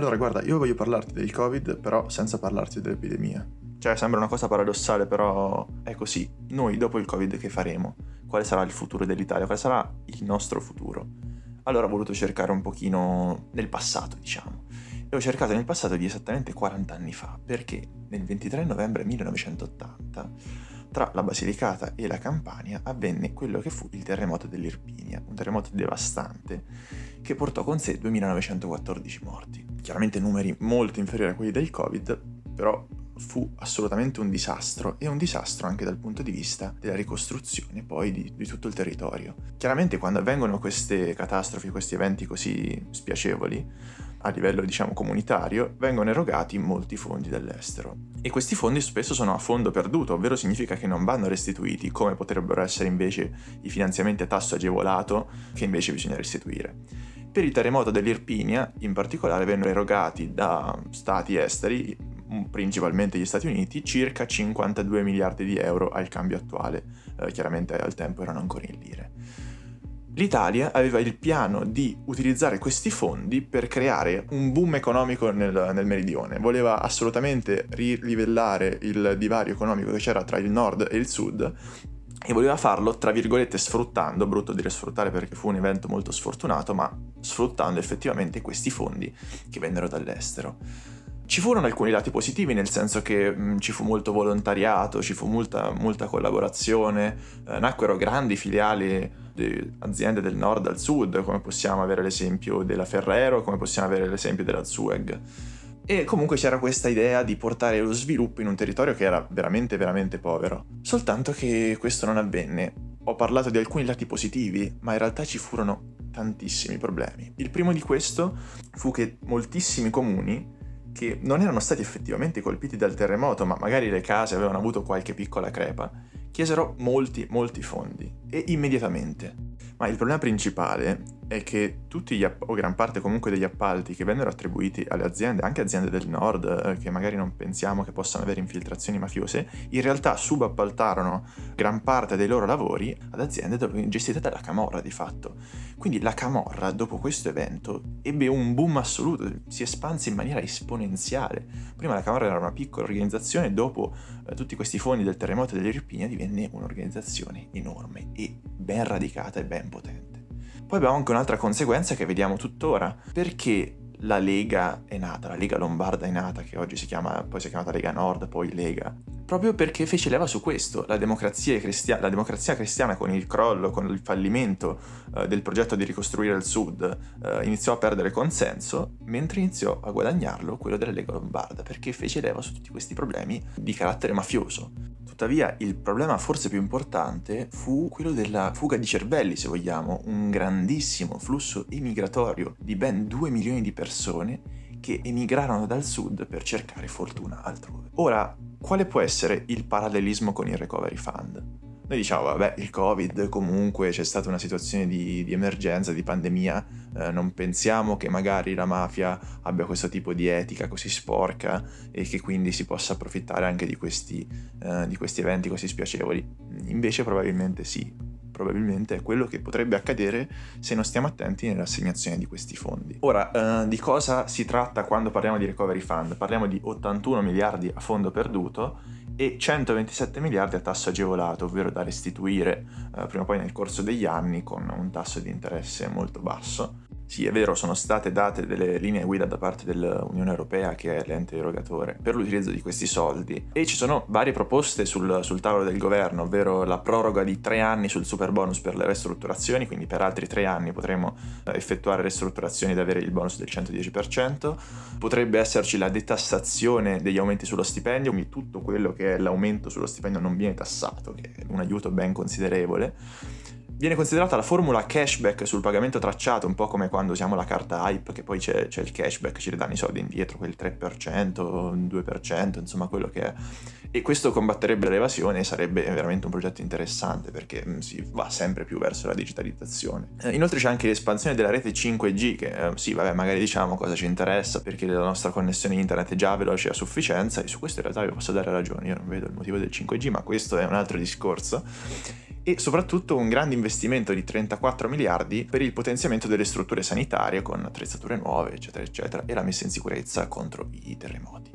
Allora, guarda, io voglio parlarti del Covid, però senza parlarti dell'epidemia. Cioè, sembra una cosa paradossale, però è così. Noi, dopo il Covid, che faremo? Quale sarà il futuro dell'Italia? Quale sarà il nostro futuro? Allora ho voluto cercare un pochino nel passato, diciamo. E ho cercato nel passato di esattamente 40 anni fa, perché nel 23 novembre 1980 tra la Basilicata e la Campania avvenne quello che fu il terremoto dell'Irpinia, un terremoto devastante che portò con sé 2914 morti. Chiaramente numeri molto inferiori a quelli del Covid, però fu assolutamente un disastro e un disastro anche dal punto di vista della ricostruzione poi di, di, tutto il territorio. Chiaramente quando avvengono queste catastrofi, questi eventi così spiacevoli, a livello diciamo comunitario, vengono erogati molti fondi dall'estero. E questi fondi spesso sono a fondo perduto, ovvero significa che non vanno restituiti come potrebbero essere invece i finanziamenti a tasso agevolato che invece bisogna restituire. Per il terremoto dell'Irpinia, in particolare, vennero erogati da stati esteri, principalmente gli Stati Uniti, circa 52 miliardi di euro al cambio attuale. Eh, chiaramente al tempo erano ancora in lire. L'Italia aveva il piano di utilizzare questi fondi per creare un boom economico nel, nel meridione. Voleva assolutamente rivellare il divario economico che c'era tra il nord e il sud e voleva farlo, tra virgolette, sfruttando, brutto dire sfruttare perché fu un evento molto sfortunato, ma sfruttando effettivamente questi fondi che vennero dall'estero. Ci furono alcuni lati positivi, nel senso che mh, ci fu molto volontariato, ci fu molta, molta collaborazione, eh, nacquero grandi filiali di aziende del nord al sud, come possiamo avere l'esempio della Ferrero, come possiamo avere l'esempio della Zueg. E comunque c'era questa idea di portare lo sviluppo in un territorio che era veramente, veramente povero. Soltanto che questo non avvenne. Ho parlato di alcuni lati positivi, ma in realtà ci furono tantissimi problemi. Il primo di questo fu che moltissimi comuni che non erano stati effettivamente colpiti dal terremoto, ma magari le case avevano avuto qualche piccola crepa, chiesero molti, molti fondi e immediatamente. Ma il problema principale è che tutti gli app- o gran parte comunque degli appalti che vennero attribuiti alle aziende, anche aziende del nord, eh, che magari non pensiamo che possano avere infiltrazioni mafiose, in realtà subappaltarono gran parte dei loro lavori ad aziende gestite dalla Camorra di fatto. Quindi la Camorra, dopo questo evento, ebbe un boom assoluto, si espanse in maniera esponenziale. Prima la Camorra era una piccola organizzazione, dopo eh, tutti questi fondi del terremoto dell'Irpinia divenne un'organizzazione enorme e ben radicata e ben potente. Poi abbiamo anche un'altra conseguenza che vediamo tuttora, perché la Lega è nata, la Lega Lombarda è nata, che oggi si chiama, poi si è chiamata Lega Nord, poi Lega, proprio perché fece leva su questo, la democrazia, cristia- la democrazia cristiana con il crollo, con il fallimento eh, del progetto di ricostruire il Sud, eh, iniziò a perdere consenso, mentre iniziò a guadagnarlo quello della Lega Lombarda, perché fece leva su tutti questi problemi di carattere mafioso. Tuttavia il problema forse più importante fu quello della fuga di cervelli, se vogliamo, un grandissimo flusso immigratorio di ben 2 milioni di persone che emigrarono dal sud per cercare fortuna altrove. Ora, quale può essere il parallelismo con il Recovery Fund? Noi diciamo, vabbè, il Covid comunque c'è stata una situazione di, di emergenza, di pandemia, eh, non pensiamo che magari la mafia abbia questo tipo di etica così sporca e che quindi si possa approfittare anche di questi, eh, di questi eventi così spiacevoli. Invece probabilmente sì, probabilmente è quello che potrebbe accadere se non stiamo attenti nell'assegnazione di questi fondi. Ora, eh, di cosa si tratta quando parliamo di recovery fund? Parliamo di 81 miliardi a fondo perduto e 127 miliardi a tasso agevolato, ovvero da restituire eh, prima o poi nel corso degli anni con un tasso di interesse molto basso. Sì, è vero, sono state date delle linee guida da parte dell'Unione Europea, che è l'ente erogatore, per l'utilizzo di questi soldi. E ci sono varie proposte sul, sul tavolo del governo, ovvero la proroga di tre anni sul super bonus per le ristrutturazioni, quindi per altri tre anni potremo eh, effettuare ristrutturazioni ed avere il bonus del 110%. Potrebbe esserci la detassazione degli aumenti sullo stipendio, quindi tutto quello che è l'aumento sullo stipendio non viene tassato, che è un aiuto ben considerevole viene considerata la formula cashback sul pagamento tracciato, un po' come quando usiamo la carta hype, che poi c'è, c'è il cashback, ci ridanno i soldi indietro, quel 3%, 2%, insomma quello che è. E questo combatterebbe l'evasione e sarebbe veramente un progetto interessante perché mm, si va sempre più verso la digitalizzazione. Eh, inoltre c'è anche l'espansione della rete 5G, che eh, sì, vabbè, magari diciamo cosa ci interessa perché la nostra connessione internet è già veloce a sufficienza e su questo in realtà vi posso dare ragione, io non vedo il motivo del 5G, ma questo è un altro discorso e soprattutto un grande investimento di 34 miliardi per il potenziamento delle strutture sanitarie con attrezzature nuove, eccetera, eccetera, e la messa in sicurezza contro i terremoti.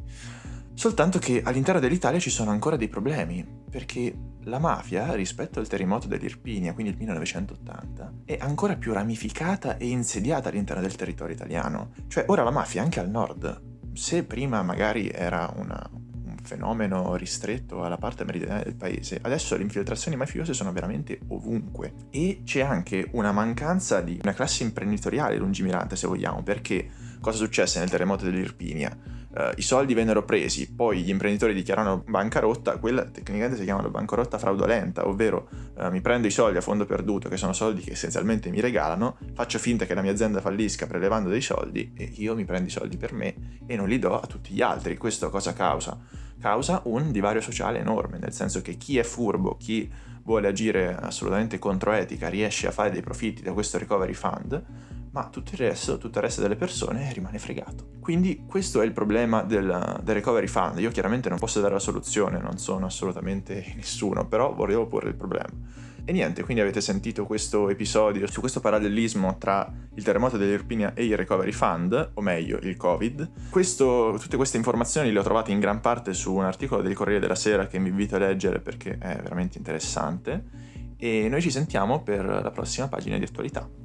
Soltanto che all'interno dell'Italia ci sono ancora dei problemi, perché la mafia, rispetto al terremoto dell'Irpinia, quindi il 1980, è ancora più ramificata e insediata all'interno del territorio italiano. Cioè, ora la mafia anche al nord. Se prima magari era una, un fenomeno ristretto alla parte meridionale del paese, adesso le infiltrazioni mafiose sono veramente ovunque. E c'è anche una mancanza di una classe imprenditoriale lungimirante, se vogliamo, perché cosa successe nel terremoto dell'Irpinia? Uh, i soldi vennero presi, poi gli imprenditori dichiarano bancarotta, quella tecnicamente si chiama bancarotta fraudolenta, ovvero uh, mi prendo i soldi a fondo perduto, che sono soldi che essenzialmente mi regalano, faccio finta che la mia azienda fallisca prelevando dei soldi e io mi prendo i soldi per me e non li do a tutti gli altri. Questo cosa causa? Causa un divario sociale enorme, nel senso che chi è furbo, chi vuole agire assolutamente controetica, riesce a fare dei profitti da questo recovery fund, ma tutto il resto, tutto il resto delle persone rimane fregato. Quindi questo è il problema del, del, recovery fund. Io chiaramente non posso dare la soluzione, non sono assolutamente nessuno, però volevo porre il problema. E niente, quindi avete sentito questo episodio su questo parallelismo tra il terremoto dell'Irpinia e il Recovery Fund, o meglio il Covid. Questo, tutte queste informazioni le ho trovate in gran parte su un articolo del Corriere della Sera che vi invito a leggere perché è veramente interessante. E noi ci sentiamo per la prossima pagina di attualità.